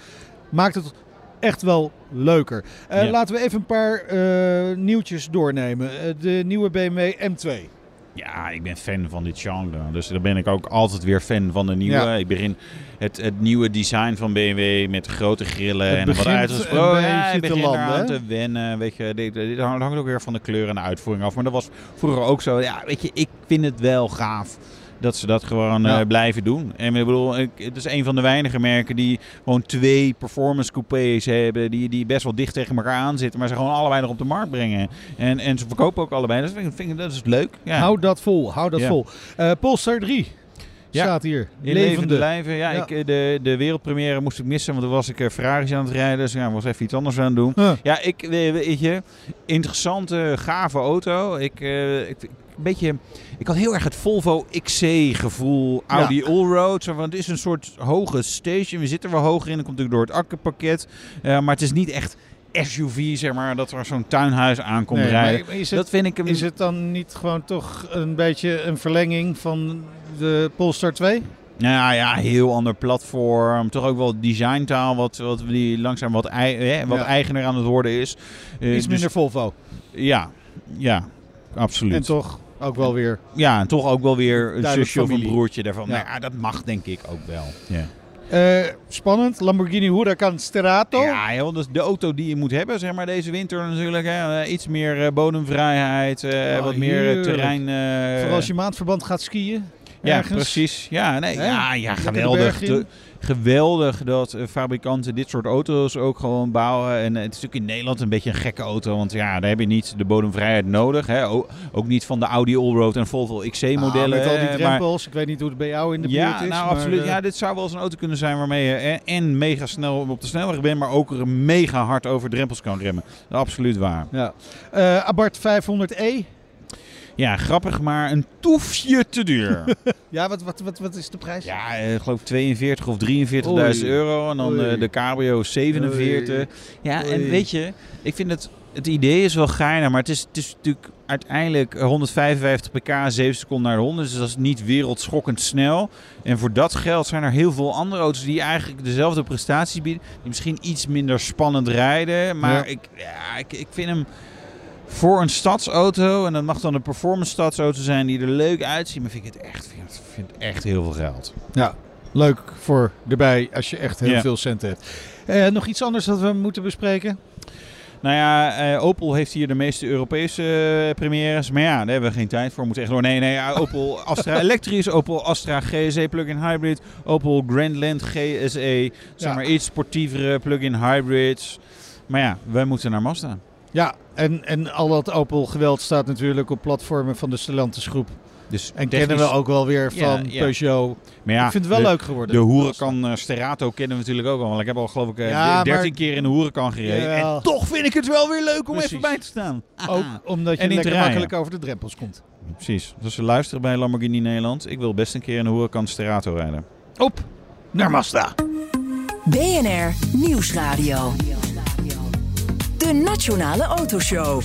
Maakt het echt wel leuker. Uh, ja. Laten we even een paar uh, nieuwtjes doornemen. Uh, de nieuwe BMW M2. Ja, ik ben fan van dit genre. Dus daar ben ik ook altijd weer fan van de nieuwe. Ja. Ik begin het, het nieuwe design van BMW met grote grillen en wat uitgesproken. Ja, ik begin te landen, te wennen. Weet je, dit, dit hangt ook weer van de kleur en de uitvoering af. Maar dat was vroeger ook zo. Ja, weet je, ik vind het wel gaaf dat ze dat gewoon ja. uh, blijven doen. En ik bedoel, ik, het is een van de weinige merken die gewoon twee performance coupés hebben, die, die best wel dicht tegen elkaar aan zitten, maar ze gewoon allebei nog op de markt brengen. En, en ze verkopen ook allebei. Dat vind, vind ik dat is leuk. Ja. Hou dat vol, hou dat ja. vol. Uh, Polestar 3. Ja, staat hier. In levende lijven. Ja, ja. Ik, de, de wereldpremière moest ik missen, want toen was ik Ferraris aan het rijden. Dus ja, was even iets anders aan het doen. Huh. Ja, ik, weet je, interessante, gave auto. Ik, uh, ik, beetje, ik had heel erg het Volvo XC-gevoel, Audi ja. Allroad. Want het is een soort hoge station. We zitten wel hoger in, dat komt natuurlijk door het akkerpakket. Uh, maar het is niet echt SUV, zeg maar, dat er zo'n tuinhuis aankomt nee, rijden. Is het, dat vind ik een... Is het dan niet gewoon toch een beetje een verlenging van de Polestar 2? Nou ja, heel ander platform. Toch ook wel designtaal, wat, wat die langzaam wat, ei, wat ja. eigener aan het worden is. Uh, Iets minder dus, Volvo. ja, ja, absoluut. En toch ook wel weer. Ja, en toch ook wel weer een zusje of een broertje daarvan. Ja. Nou ja, dat mag denk ik ook wel. Ja. Uh, spannend, Lamborghini Huracan Sterato. Ja, joh, dat is de auto die je moet hebben, zeg maar, deze winter natuurlijk. Hè. Uh, iets meer uh, bodemvrijheid, oh, wat meer terrein. Vooral als je maandverband gaat skiën. Ja, ergens. precies. Ja, nee, ja, ja, geweldig. De, geweldig dat fabrikanten dit soort auto's ook gewoon bouwen. En het is natuurlijk in Nederland een beetje een gekke auto. Want ja, daar heb je niet de bodemvrijheid nodig. Hè. Ook, ook niet van de Audi Allroad en Volvo XC-modellen. Ah, met al die drempels. Maar, ik weet niet hoe het bij jou in de ja, buurt is. Nou, maar, absoluut. Ja, dit zou wel eens een auto kunnen zijn waarmee je en mega snel op de snelweg bent. Maar ook er mega hard over drempels kan remmen. Absoluut waar. Ja. Uh, Abarth 500e. Ja, grappig, maar een toefje te duur. ja, wat, wat, wat, wat is de prijs? Ja, ik geloof 42 of 43.000 euro. En dan uh, de cabrio 47. Oei. Ja, Oei. en weet je, ik vind het... Het idee is wel geinig, maar het is, het is natuurlijk uiteindelijk 155 pk, 7 seconden naar de 100. Dus dat is niet wereldschokkend snel. En voor dat geld zijn er heel veel andere auto's die eigenlijk dezelfde prestaties bieden. Die misschien iets minder spannend rijden. Maar ja. Ik, ja, ik, ik vind hem voor een stadsauto, en dat mag dan een performance stadsauto zijn die er leuk uitziet, maar vind ik het echt, vind het, vind het echt heel veel geld. Ja, leuk voor erbij als je echt heel ja. veel cent hebt. Uh, nog iets anders dat we moeten bespreken? Nou ja, uh, Opel heeft hier de meeste Europese uh, premières. Maar ja, daar hebben we geen tijd voor. We moeten echt door. Nee, nee, ja, Opel Astra elektrisch, Opel Astra GSE plug-in hybrid, Opel Grandland GSE, zeg ja. maar iets sportievere plug-in hybrids. Maar ja, wij moeten naar Mazda. Ja, en, en al dat Opel geweld staat natuurlijk op platformen van de Stellantis groep. Dus en kennen we ook wel weer van ja, ja. Peugeot. Maar ja, ik vind het wel de, leuk geworden. De Huracan uh, Sterato kennen we natuurlijk ook al. Want ik heb al geloof ik uh, ja, 13 maar... keer in de Huracan gereden. Ja. En toch vind ik het wel weer leuk om Precies. even bij te staan. Ook omdat je en lekker makkelijk over de drempels komt. Precies. Dus ze luisteren bij Lamborghini Nederland. Ik wil best een keer in de Huracan Sterato rijden. Op naar Mazda. BNR Nieuwsradio. De Nationale Autoshow.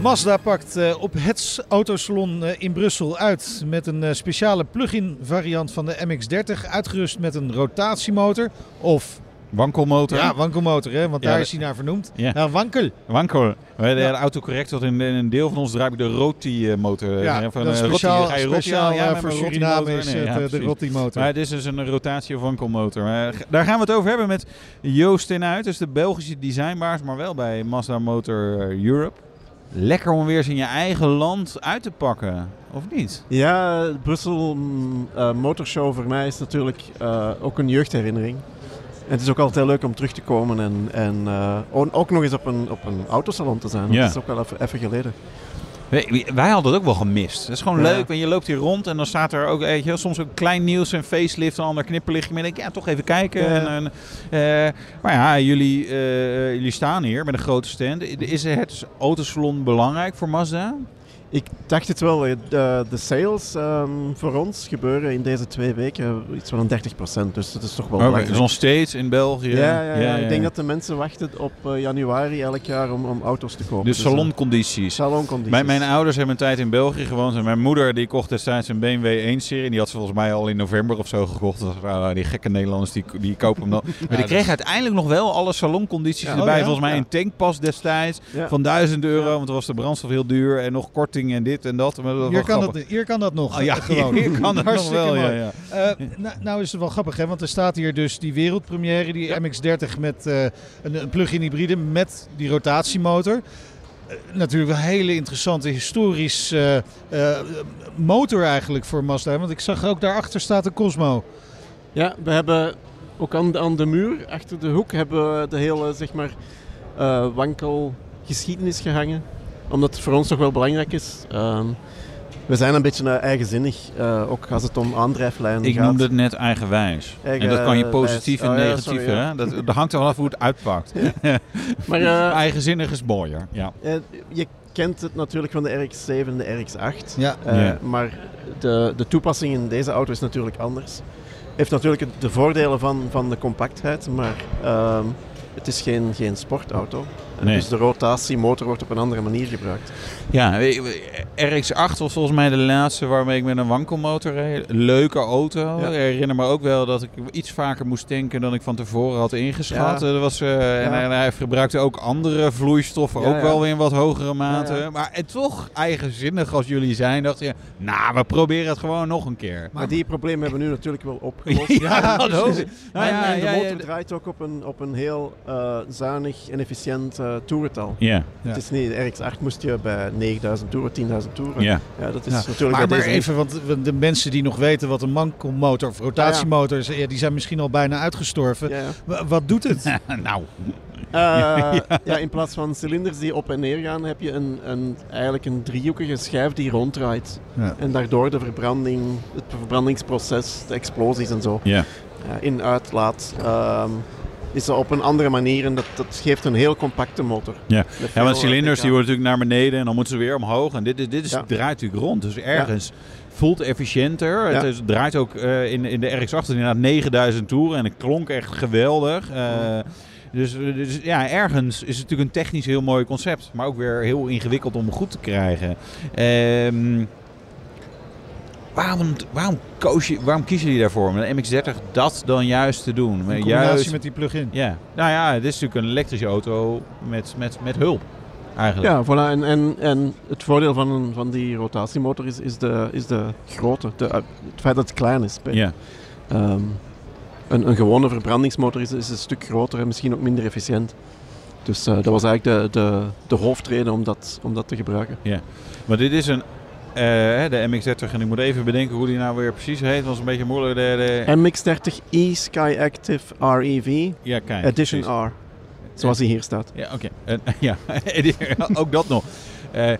Mazda pakt uh, op het autosalon uh, in Brussel uit met een uh, speciale plug-in variant van de MX-30. Uitgerust met een rotatiemotor of... Wankelmotor. Ja, wankelmotor, hè? want ja, daar is hij naar vernoemd. Ja. Wankel. Wankel. De, ja. autocorrect had in, in een deel van ons draait de Roti-motor. Ja, van, dat speciaal, Rotti, speciaal ja, voor Suriname is het nee, de Rotti-motor. Maar het is dus een rotatie- of wankelmotor. Maar daar gaan we het over hebben met Joost en uit. Dus de Belgische designbaas, maar wel bij Mazda Motor Europe. Lekker om weer eens in je eigen land uit te pakken, of niet? Ja, Brussel uh, Motorshow voor mij is natuurlijk uh, ook een jeugdherinnering. En het is ook altijd heel leuk om terug te komen en, en uh, ook nog eens op een, op een autosalon te zijn. Ja. Dat is ook wel even, even geleden. Wij, wij hadden het ook wel gemist. Het is gewoon Ja. leuk. Want je loopt hier rond en dan staat er ook weet je, soms ook klein nieuws, een facelift, een ander knipperlichtje. Maar denk ik, ja, toch even kijken. Ja. En, en, eh, maar ja, jullie, eh, jullie staan hier met een grote stand. Is het autosalon belangrijk voor Mazda? Ik dacht het wel. eh, De, de sales ehm, voor ons gebeuren in deze twee weken iets van een 30%. Dus dat is toch wel Oké, belangrijk. dus nog steeds in België. Ja, ja, ja, ik denk dat de mensen wachten op eh, januari elk jaar om, om auto's te kopen. De Dus, eh, saloncondities. saloncondities. Mijn, mijn ouders hebben een tijd in België gewoond. En mijn moeder die kocht destijds een BMW 1-serie. Die had ze volgens mij al in november of zo gekocht. Dat die gekke Nederlanders die, die kopen hem dan. Maar die dat- kregen uiteindelijk nog wel alle saloncondities erbij. Oh? Volgens mij een tankpas destijds van 1000 euro. Want dan was de brandstof heel duur. En nog korting en dit en dat. Maar dat Hier kan, grappig. dat, hier kan dat nog. Oh, ja, eh, gewoon. hier kan het nog Hartstikke wel, ja, mooi. ja. Eh, nou, nou is het wel grappig, hè? want er staat hier dus die wereldpremière, die MX-30 met eh, een, een plug-in hybride met die rotatiemotor. Eh, natuurlijk wel een hele interessante historisch eh, eh, motor eigenlijk voor Mazda. Want ik zag ook daarachter staat een Cosmo. Ja, we hebben ook aan de, aan de muur, achter de hoek, hebben we de hele, zeg maar, eh, wankel geschiedenis gehangen. Omdat het voor ons toch wel belangrijk is. Ehm, we zijn een beetje eh, eigenzinnig, eh, ook als het om aandrijflijnen Ik gaat. noemde het net eigenwijs. en dat kan je positief en. Oh, negatief. ja. hè? Dat, dat hangt er vanaf hoe het uitpakt. Maar, eh, Eigenzinnig is mooier. Ja. Je kent het natuurlijk van de RX-7 en de RX-8. Ja. Eh, Ja. Maar de, de toepassing in deze auto is natuurlijk anders. Heeft natuurlijk de voordelen van, van de compactheid, maar ehm, het is geen, geen sportauto. Nee. Dus de rotatiemotor wordt op een andere manier gebruikt. Ja, RX-8 was volgens mij de laatste waarmee ik met een wankelmotor reed. Leuke auto. Ja. Ik herinner me ook wel dat ik iets vaker moest tanken dan ik van tevoren had ingeschat. Ja. Was, eh, en, Ja. en hij gebruikte ook andere vloeistoffen, ook wel weer in wat hogere mate. Maar en toch eigenzinnig als jullie zijn, dacht je, nou, we proberen het gewoon nog een keer. Maar die problemen hebben we nu natuurlijk wel opgelost. Ja, dat ook. Nou en, de motor draait ook op een, op een heel eh, zuinig en efficiënt eh toerental. Ja. Het is niet, de RX-8 moest je bij 9000 toeren, 10.000 toeren. Ja. ja, dat is Ja. natuurlijk maar, bij maar deze even, want de mensen die nog weten wat een mankelmotor of rotatiemotor is, ja, die zijn misschien al bijna uitgestorven. Wat doet het? nou. Eh, Ja. ja. in plaats van cilinders die op en neer gaan, heb je een, een, eigenlijk een driehoekige schijf die ronddraait. Ja. En daardoor de verbranding, het verbrandingsproces, de explosies en zo, Ja. eh, in uitlaat. ehm, is er op een andere manier en dat, dat geeft een heel compacte motor. Ja, ja want cilinders die worden natuurlijk naar beneden en dan moeten ze weer omhoog. En dit, is- dit is, Ja. draait natuurlijk rond. Dus ergens voelt efficiënter. Het Ja. draait ook eh, in, in de RX-8 inderdaad 9000 toeren en het klonk echt geweldig. Eh, dus, dus ja, ergens is het natuurlijk een technisch heel mooi concept. Maar ook weer heel ingewikkeld om goed te krijgen. Ehm, waarom, waarom, koos je, waarom kiezen jullie daarvoor om een MX-30 dat dan juist te doen? In Maar combinatie juist, met die plug-in. ja, nou ja, het is natuurlijk een elektrische auto met, met, met hulp. Eigenlijk. Ja, voilà. En, en, en het voordeel van, een, van die rotatiemotor is, is, de, is de grootte. De, het feit dat het klein is. Ja. Ehm, een, een gewone verbrandingsmotor is, is een stuk groter en misschien ook minder efficiënt. Dus eh, dat was eigenlijk de, de, de hoofdreden om dat, om dat te gebruiken. Ja, maar dit is een, eh, de MX-30 en ik moet even bedenken hoe die nou weer precies heet. Was een beetje moeilijk. De, de... MX-30e Sky Active REV Ja, kijk, Edition precies. R. Zoals hij hier staat. Ja, oké. En, Ja, ook dat nog. Eh,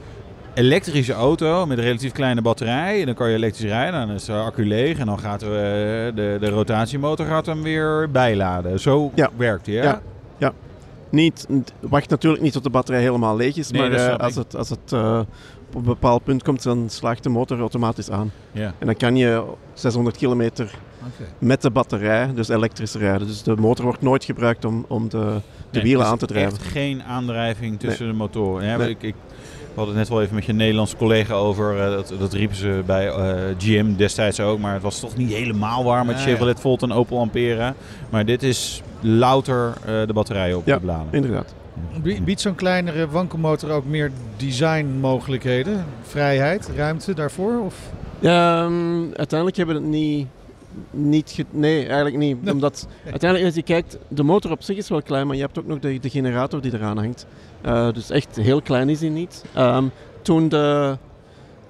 elektrische auto met een relatief kleine batterij. En dan kan je elektrisch rijden. Dan is de accu leeg. En dan gaat eh, de, de rotatiemotor gaat hem weer bijladen. Zo Ja. werkt hij? Ja, ja. Niet, wacht natuurlijk niet tot de batterij helemaal leeg is, Nee, maar eh, als het, als het eh, op een bepaald punt komt, dan slaagt de motor automatisch aan. Ja. En dan kan je 600 kilometer met de batterij, dus elektrisch rijden. Dus de motor wordt nooit gebruikt om, om de, de Nee, wielen er is aan te drijven. echt geen aandrijving tussen Nee. de motoren. Ja, Nee. ik, ik, we hadden het net wel even met je Nederlandse collega over. eh, dat, dat riepen ze bij eh, GM destijds ook. Maar het was toch niet helemaal waar met Ja, Chevrolet Volt en Opel Ampera. Maar dit is louter eh, de batterijen op Ja, de bladen. inderdaad. Bie- Biedt zo'n kleinere wankelmotor ook meer designmogelijkheden? Vrijheid, ruimte daarvoor? Of? Ehm, uiteindelijk hebben we het niet, niet nee, eigenlijk niet. Omdat uiteindelijk als je kijkt, de motor op zich is wel klein, maar je hebt ook nog de, de generator die eraan hangt. Eh, dus echt heel klein is die niet. Ehm, toen de,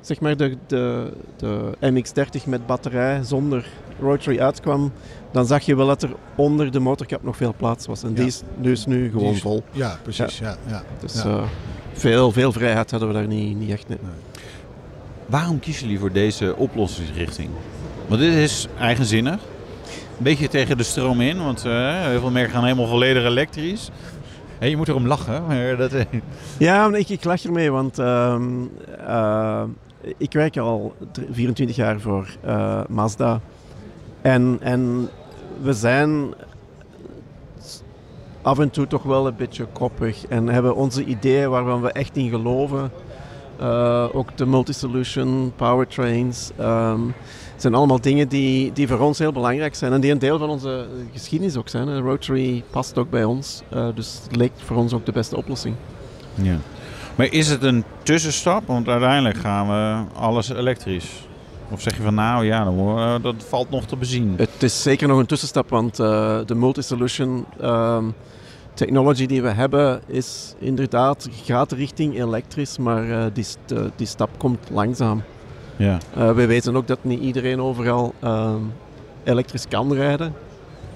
zeg maar de, de, de MX-30 met batterij zonder rotary uitkwam, dan zag je wel dat er onder de motorkap nog veel plaats was. En die is dus nu gewoon is- vol. Ja, precies. Ja. Ja, Dus ja. eh, veel, veel vrijheid hadden we daar niet, niet echt. Nee. Waarom kiezen jullie voor deze oplossingsrichting? Want dit is eigenzinnig. Een beetje tegen de stroom in, want uh, heel veel merken gaan helemaal volledig elektrisch. Hey, je moet erom lachen. Maar dat... Ja, ik, ik lach ermee, want uh, uh, ik werk al 24 jaar voor uh, Mazda. En, en we zijn af en toe toch wel een beetje koppig en hebben onze ideeën waarvan we echt in geloven. Uh, ook de multi-solution powertrains. Um, zijn allemaal dingen die, die voor ons heel belangrijk zijn en die een deel van onze geschiedenis ook zijn. Rotary past ook bij ons, uh, dus het leek voor ons ook de beste oplossing. Ja. Maar is het een tussenstap? Want uiteindelijk gaan we alles elektrisch. Of zeg je van nou ja, dan, dat valt nog te bezien? Het is zeker nog een tussenstap, want uh, de multi-solution um, technology die we hebben is inderdaad, gaat richting elektrisch, maar uh, die, die stap komt langzaam. Ja. Uh, we weten ook dat niet iedereen overal elektrisch kan rijden.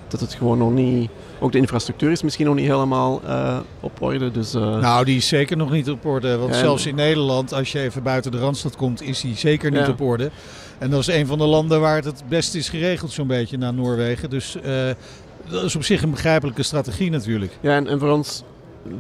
Dat het gewoon nog niet ook de infrastructuur is misschien nog niet helemaal uh, op orde. Dus, uh... Nou, die is zeker nog niet op orde. Want en... zelfs in Nederland, als je even buiten de Randstad komt, is die zeker niet ja. op orde. En dat is een van de landen waar het het best is geregeld, zo'n beetje, na Noorwegen. Dus uh, dat is op zich een begrijpelijke strategie natuurlijk. Ja, en, en voor ons,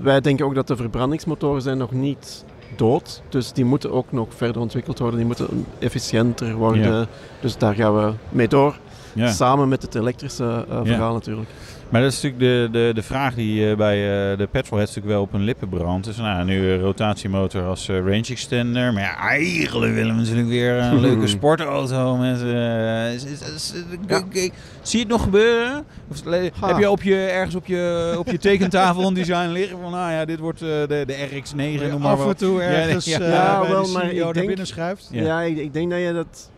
wij denken ook dat de verbrandingsmotoren zijn nog niet dood. Dus die moeten ook nog verder ontwikkeld worden. Die moeten efficiënter worden. Ja. Dus daar gaan we mee door. Ja. Samen met het elektrische uh, verhaal natuurlijk. Maar dat is natuurlijk de, de, de vraag die uh, bij uh, de petrolheads natuurlijk wel op hun lippen brandt. Dus nou, nu een rotatiemotor als range extender. Maar ja, eigenlijk willen we natuurlijk weer een leuke sportauto. Met. Zie je het nog gebeuren? Of, heb je, op je ergens op je, op je tekentafel een design liggen van, nou ja, dit wordt de, de RX-9, noem maar Af en toe ergens ja, wel, maar ik denk, binnen schuift. Ja, ja ik, ik denk dat je dat...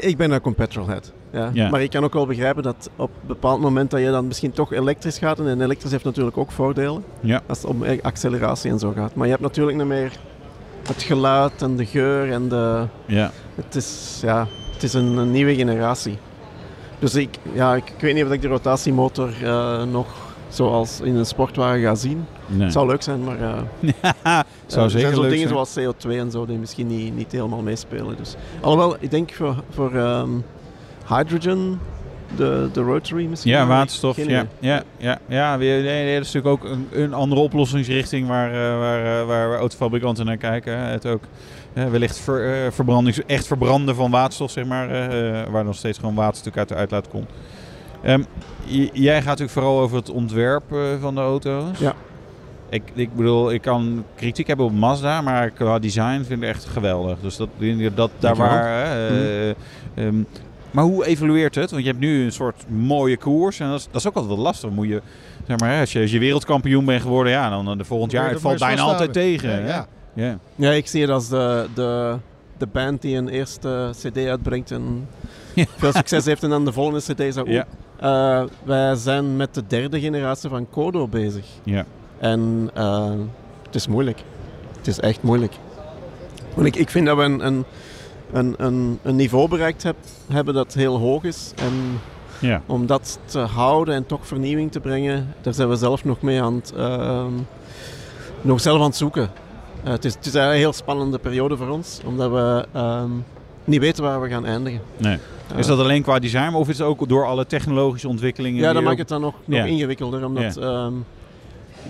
Ik ben een petrolhead. Ja. Ja. Maar ik kan ook wel begrijpen dat op een bepaald moment dat je dan misschien toch elektrisch gaat. En elektrisch heeft natuurlijk ook voordelen. Ja. Als het om acceleratie en zo gaat. Maar je hebt natuurlijk niet meer het geluid en de geur en de... Ja. Het is, ja, het is een, een nieuwe generatie. Dus ik, ja, ik, ik weet niet of ik de rotatiemotor uh, nog zoals in een sportwagen ga zien. Nee. Het zou leuk zijn, maar uh, ja, zou er zeker zijn zo dingen zijn. zoals CO2 en zo die misschien niet, niet helemaal meespelen. Dus. Alhoewel, ik denk voor, voor um, hydrogen, de, de rotary misschien. Ja, waterstof. Ja, ja, ja, ja. Nee, nee, dat is natuurlijk ook een, een andere oplossingsrichting waar, uh, waar, uh, waar, waar autofabrikanten naar kijken. Het ook uh, wellicht ver, verbranding, echt verbranden van waterstof, zeg maar, waar nog steeds gewoon water uit de uitlaat komt. Um, jij gaat natuurlijk vooral over het ontwerp van de auto's. Ja. Ik, ik bedoel, ik kan kritiek hebben op Mazda, maar qua design vind ik het echt geweldig. Dus dat, dat daar waar. Mm. Um, maar hoe evolueert het? Want je hebt nu een soort mooie koers. En dat is, dat is ook altijd wel lastig. Moet je, zeg maar, als je, als je wereldkampioen bent geworden, ja, dan de volgend jaar, het valt bijna altijd tegen. Ja, ja. Ja. Ja, ik zie het als de, de, de band die een eerste CD uitbrengt en Ja. veel succes heeft en dan de volgende CD zou. Ja. Uh, wij zijn met de derde generatie van Kodo bezig. Ja. En uh, het is moeilijk. Het is echt moeilijk. Want ik, ik vind dat we een, een, een, een, niveau bereikt heb, hebben dat heel hoog is. En Ja. om dat te houden en toch vernieuwing te brengen, daar zijn we zelf nog mee aan het, uh, nog zelf aan het zoeken. Uh, het, is, het is een heel spannende periode voor ons, omdat we um, niet weten waar we gaan eindigen. Nee. Is dat alleen qua design of is het ook door alle technologische ontwikkelingen? Ja, dat maakt het dan nog, nog Ja. ingewikkelder, omdat Ja. ehm,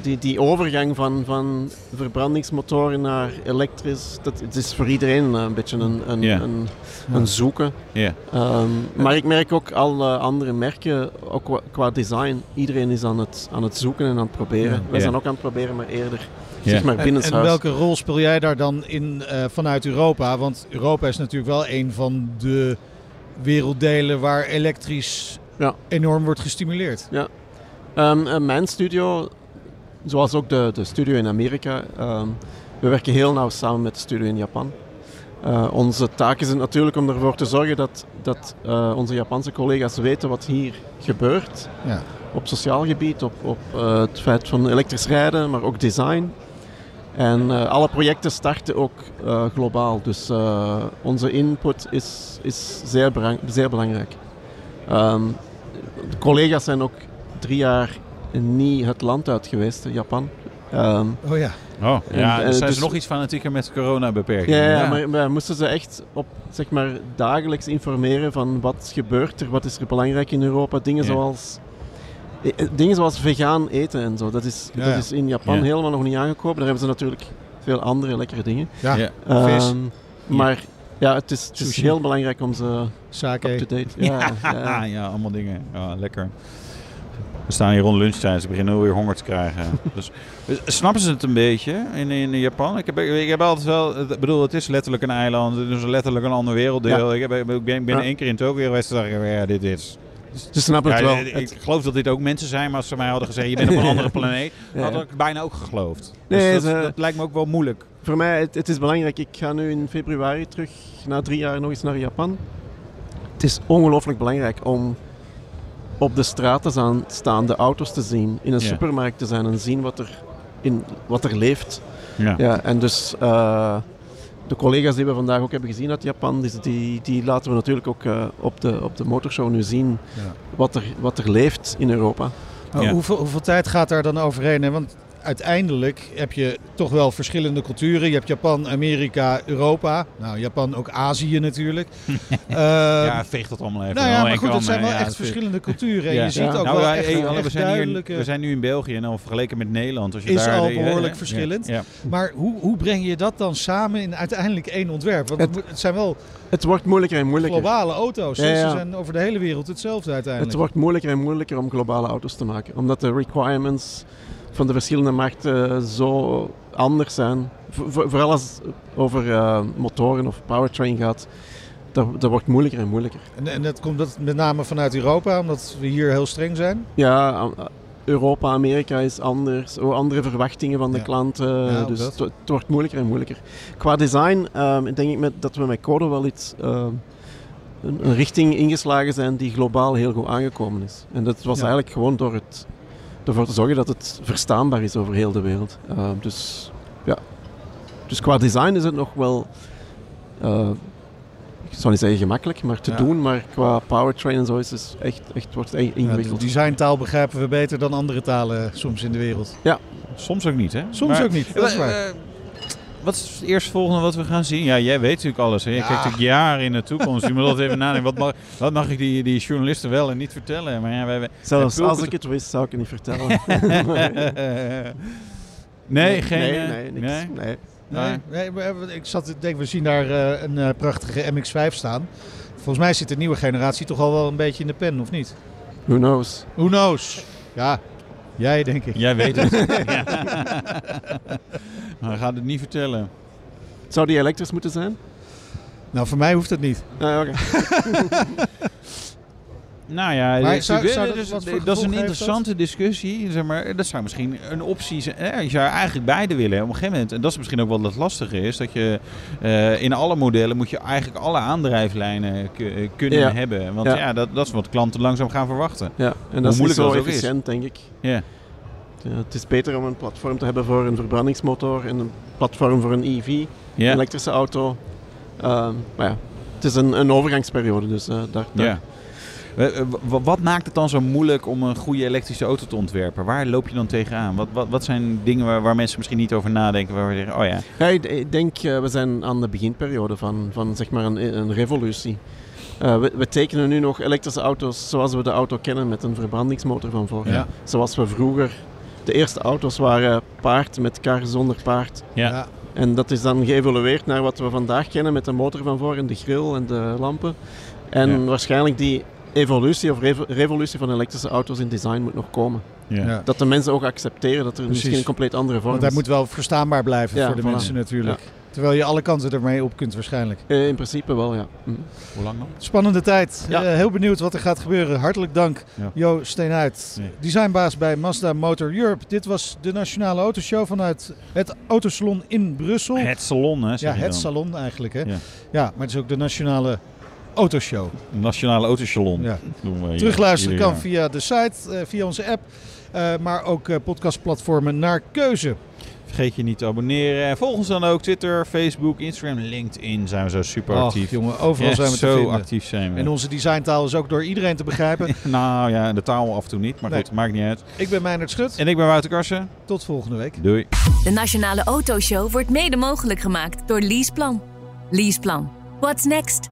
die, die overgang van, van verbrandingsmotoren naar elektrisch, dat, het is voor iedereen een beetje een, een, een, Ja. een zoeken. Ja. Ehm, maar ik merk ook alle andere merken, ook qua, qua design, iedereen is aan het, aan het zoeken en aan het proberen. Wij zijn ook aan het proberen, maar eerder Ja. zeg maar En, binnenshuis. en welke rol speel jij daar dan in eh, vanuit Europa? Want Europa is natuurlijk wel een van de werelddelen waar elektrisch Ja. enorm wordt gestimuleerd. Ja. Ehm, eh, mijn studio, zoals ook de, de studio in Amerika, ehm, we werken heel nauw samen met de studio in Japan. Eh, onze taak is het natuurlijk om ervoor te zorgen dat, dat eh, onze Japanse collega's weten wat hier gebeurt. Ja. Op sociaal gebied, op, op eh, het feit van elektrisch rijden, maar ook design. En alle projecten starten ook globaal. Dus onze input is, is zeer, zeer belangrijk. Ehm, de collega's zijn ook drie jaar niet het land uit geweest, Japan. Ehm, oh ja. Oh, ja, en, dus eh, zijn dus- ze nog iets fanatieker met coronabeperkingen. Ja, ja, Maar, maar moesten ze echt op, zeg maar, dagelijks informeren van wat gebeurt er, wat is er belangrijk in Europa. Dingen, Ja. zoals, eh, eh, dingen zoals vegan eten en zo. Dat is, Ja, dat ja. is in Japan Ja. helemaal nog niet aangekomen. Daar hebben ze natuurlijk veel andere lekkere dingen. Ja, Ja. vis. Ehm, maar ja, het is, het is heel belangrijk om ze Sake. up-to-date... Ja, Ja, ja. ja, allemaal dingen. Ja, lekker. We staan hier rond lunchtijd, ze beginnen alweer honger te krijgen. dus, dus snappen ze het een beetje in, in Japan? Ik heb, ik heb altijd wel, ik bedoel, het is letterlijk een eiland, het is letterlijk een ander werelddeel. Ja. Ik, heb, ik ben, ik ben Ja. één keer in Tokio geweest en dacht ik, ja, dit is... Ze snappen het Ja, wel. Ik, Het- ik geloof dat dit ook mensen zijn, maar als ze mij hadden gezegd, je bent op een andere planeet, had ik bijna ook geloofd. Nee, dus dat, ze- dat lijkt me ook wel moeilijk. Voor mij, het, het is belangrijk. Ik ga nu in februari terug, na drie jaar nog eens naar Japan. Het is ongelooflijk belangrijk om op de straat te staan, staan, de auto's te zien, in een Ja. supermarkt te zijn en zien wat er, in, wat er leeft. Ja. Ja, en dus eh, de collega's die we vandaag ook hebben gezien uit Japan, die, die, die laten we natuurlijk ook eh, op, de, op de motorshow nu zien Ja. wat, er, wat er leeft in Europa. Ja. hoeveel, hoeveel tijd gaat daar dan overheen? Hè? Want uiteindelijk heb je toch wel verschillende culturen. Je hebt Japan, Amerika, Europa. Nou, Japan ook Azië natuurlijk. Ehm, ja, veeg dat allemaal even. nou ja, maar goed, het zijn wel Ja, echt verschillende culturen. Ja. je ziet Ja. ook Nou, wel ja, echt, hey, we, zijn hier, we zijn nu in België en dan vergeleken met Nederland. Als je is daar, al behoorlijk ja, verschillend. Ja, Maar hoe, hoe breng je dat dan samen in uiteindelijk één ontwerp? Want het, Het- zijn wel Het wordt moeilijker en moeilijker. globale auto's. Ja, hè? Ze zijn over de hele wereld hetzelfde uiteindelijk. Het wordt moeilijker en moeilijker om globale auto's te maken. Omdat de requirements van de verschillende markten zo anders zijn. Vo- vo- vooral als het over eh, motoren of powertrain gaat. Dat, dat wordt moeilijker en moeilijker. En, en dat komt dat met name vanuit Europa, omdat we hier heel streng zijn. Ja, Europa, Amerika is anders. Andere verwachtingen van de Ja. klanten. Ja, ook dus het, het wordt moeilijker en moeilijker. Qua design ehm, denk ik met, dat we met Code wel iets... ehm, een, een richting ingeslagen zijn die globaal heel goed aangekomen is. En dat was Ja. eigenlijk gewoon door het, ervoor te zorgen dat het verstaanbaar is over heel de wereld. Ehm, dus ja. Dus qua design is het nog wel... eh, ik zou niet zeggen gemakkelijk, maar te Ja. doen. Maar qua powertrain en zo is het echt, echt, wordt het echt Ja, de ingewikkeld. designtaal begrijpen we beter dan andere talen soms in de wereld. Soms ook niet, hè? Soms Maar- ook niet, dat is Eh, waar. Wat is het eerstvolgende wat we gaan zien? Ja, jij weet natuurlijk alles. Hè? Je Ja. kijkt natuurlijk jaren in de toekomst. Je moet altijd even nadenken. Wat mag, wat mag ik die, die journalisten wel en niet vertellen? Maar ja, wij, wij- Zelfs wij als ik het wist, zou ik het niet vertellen. nee, geen... Nee, eh, nee, niks. nee? Nee. Nee, nee, maar ik zat te denken, we zien daar eh, een eh, prachtige MX-5 staan. Volgens mij zit de nieuwe generatie toch al wel een beetje in de pen, of niet? Who knows? Who knows? Ja, jij denk ik. Jij weet het. Ja. Maar gaat het niet vertellen. Zou die elektrisch moeten zijn? Nou, voor mij hoeft het niet. Ah. Nou ja, Maar dat, zou- is- zou dat wat voor dat is een interessante discussie. Zeg maar, dat zou misschien een optie zijn. Ja, je zou eigenlijk beide willen. Op een gegeven moment, en dat is misschien ook wel het lastige is, dat je eh, in alle modellen moet je eigenlijk alle aandrijflijnen eh, kunnen Ja. hebben. Want ja, Ja. dat, dat is wat klanten langzaam gaan verwachten. Ja, en Hoe dat is niet moeilijk zo efficiënt, denk ik. Ja. Ja, het is beter om een platform te hebben voor een verbrandingsmotor en een platform voor een EV, een elektrische auto. Ehm, maar ja, het is een, een overgangsperiode, dus eh, daar. Eh, eh, Wat maakt het dan zo moeilijk om een goede elektrische auto te ontwerpen? Waar loop je dan tegenaan? Wat, wat, wat zijn dingen waar, waar mensen misschien niet over nadenken? Waar we zeggen, oh ja, Ja, ik, denk, we zijn aan de beginperiode van, van zeg maar een, een revolutie. We, we tekenen nu nog elektrische auto's zoals we de auto kennen met een verbrandingsmotor van voor. Ja. Zoals we vroeger, de eerste auto's waren paard met kar zonder paard. Ja. Ja. En dat is dan geëvolueerd naar wat we vandaag kennen met de motor van voor en de grill en de lampen. En Ja. waarschijnlijk die evolutie of revo- revolutie van elektrische auto's in design moet nog komen. ja. Ja. Dat de mensen ook accepteren dat er Precies. misschien een compleet andere vorm Want hij is. moet wel verstaanbaar blijven Ja, voor de voilà. mensen natuurlijk. Terwijl je alle kanten ermee op kunt waarschijnlijk. Eh, in principe wel, ja. Mhm. Hoe lang dan? Spannende tijd. Ja. Eh, heel benieuwd wat er gaat gebeuren. Hartelijk dank, Ja. Jo Steenhuid, Nee. designbaas bij Mazda Motor Europe. Dit was de Nationale Autoshow vanuit het Autosalon in Brussel. Het salon, hè? zeg ja, het dan. salon eigenlijk. Hè? Ja. Ja. maar het is ook de Nationale Autoshow. Nationale Autosalon. Ja. Doen we hier Terugluisteren kan via de site, eh, via onze app, eh, maar ook eh, podcastplatformen naar keuze. Vergeet je niet te abonneren. En volg ons dan ook Twitter, Facebook, Instagram, LinkedIn. Zijn we zo super Ach, actief. jongen, overal zijn we te zo vinden. actief zijn we. En onze designtaal is ook door iedereen te begrijpen. nou ja, de taal af en toe niet. Maar Nee. goed, maakt niet uit. Ik ben Meijnerd Schut. En ik ben Wouter Karsen. Tot volgende week. Doei. De Nationale Autoshow wordt mede mogelijk gemaakt door Leaseplan. Leaseplan. What's next?